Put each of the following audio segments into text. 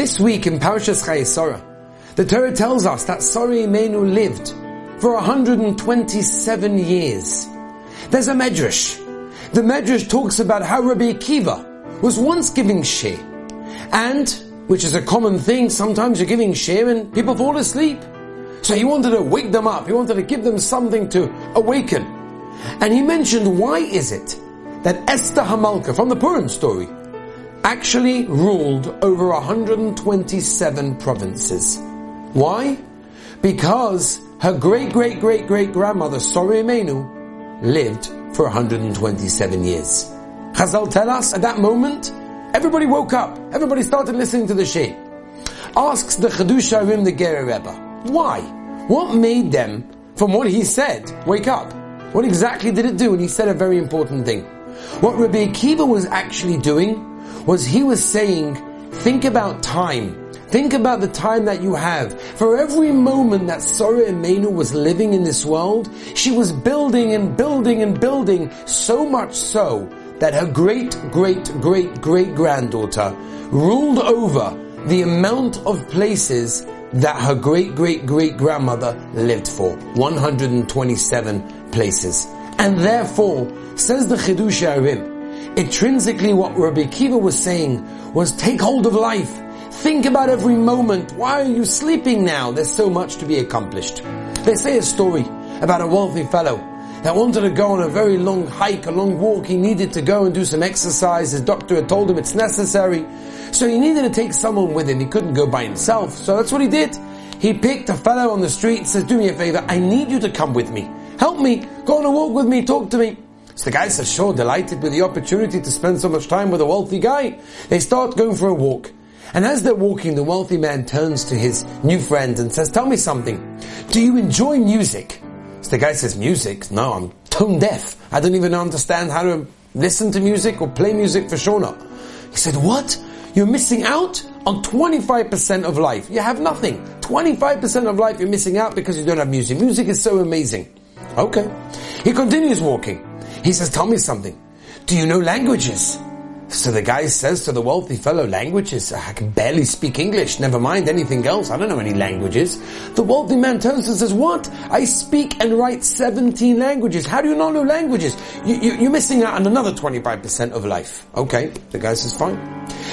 This week in Parashas Chayesora, the Torah tells us that Sari Imenu lived for 127 years. There's a medrash. The medrash talks about how Rabbi Akiva was once giving shiur, and which is a common thing. Sometimes you're giving shiur and people fall asleep. So he wanted to wake them up. He wanted to give them something to awaken. And he mentioned why is it that Esther Hamalka from the Purim story actually ruled over 127 provinces. Why? Because her great great great great grandmother Sori Imenu lived for 127 years. Chazal tell us at that moment, everybody woke up. Everybody started listening to the Shiur. Asks the Chiddushei HaRim, the Ger Rebbe, why? What made them, from what he said, wake up? What exactly did it do? And he said a very important thing. What Rabbi Akiva was actually doing was he was saying, think about time. Think about the time that you have. For every moment that Sarah Imenu was living in this world, she was building and building and building so much so that her great, great, great, great granddaughter ruled over the amount of places that her great, great, great grandmother lived for. 127 places. And therefore, says the Chiddushei HaRim, Intrinsically, what Rabbi Kiva was saying was take hold of life. Think about every moment. Why are you sleeping now? There's so much to be accomplished. They say a story about a wealthy fellow that wanted to go on a very long hike, a long walk. He needed to go and do some exercise. His doctor had told him it's necessary. So he needed to take someone with him. He couldn't go by himself. So that's what he did. He picked a fellow on the street, and says, do me a favor, I need you to come with me. Help me. Go on a walk with me. Talk to me. So the guy says, sure, delighted with the opportunity to spend so much time with a wealthy guy. They start going for a walk. And as they're walking, the wealthy man turns to his new friend and says, tell me something. Do you enjoy music? So the guy says, music? No, I'm tone deaf. I don't even understand how to listen to music or play music for sure not. He said, what? You're missing out on 25% of life. You have nothing. 25% of life you're missing out because you don't have music. Music is so amazing. Okay. He continues walking. He says, tell me something. Do you know languages? So the guy says to the wealthy fellow, languages? I can barely speak English, never mind anything else. I don't know any languages. The wealthy man turns and says, what? I speak and write 17 languages. How do you not know languages? You, you, you're missing out on another 25% of life. Okay. The guy says, fine.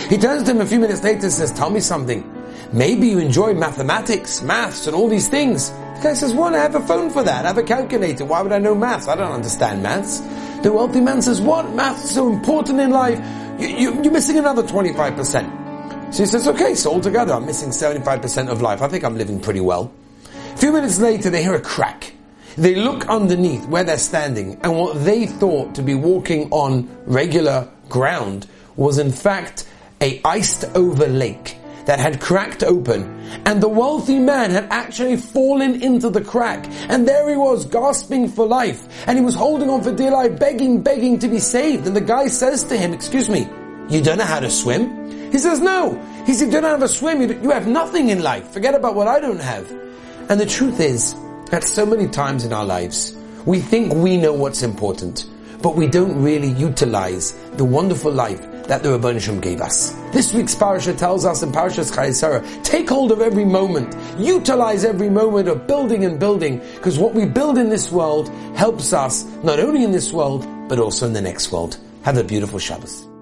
He turns to him a few minutes later and says, tell me something. Maybe you enjoy mathematics, maths, and all these things. The guy says, what? I have a phone for that. I have a calculator. Why would I know maths? I don't understand maths. The wealthy man says, what? Maths is so important in life. You, you, you're missing another 25%. So he says, okay, so altogether I'm missing 75% of life. I think I'm living pretty well. A few minutes later, they hear a crack. They look underneath where they're standing, and what they thought to be walking on regular ground was in fact a iced over lake that had cracked open, and the wealthy man had actually fallen into the crack, and there he was gasping for life, and he was holding on for dear life, begging, begging to be saved, and the guy says to him, excuse me, you don't know how to swim? He says, no. He said, you don't know how to swim, you have nothing in life, forget about what I don't have. And the truth is, that so many times in our lives, we think we know what's important, but we don't really utilize the wonderful life that the Rabban Shem gave us. This week's parasha tells us in Parashas Chayesara, take hold of every moment, utilize every moment of building and building, because what we build in this world helps us not only in this world, but also in the next world. Have a beautiful Shabbos.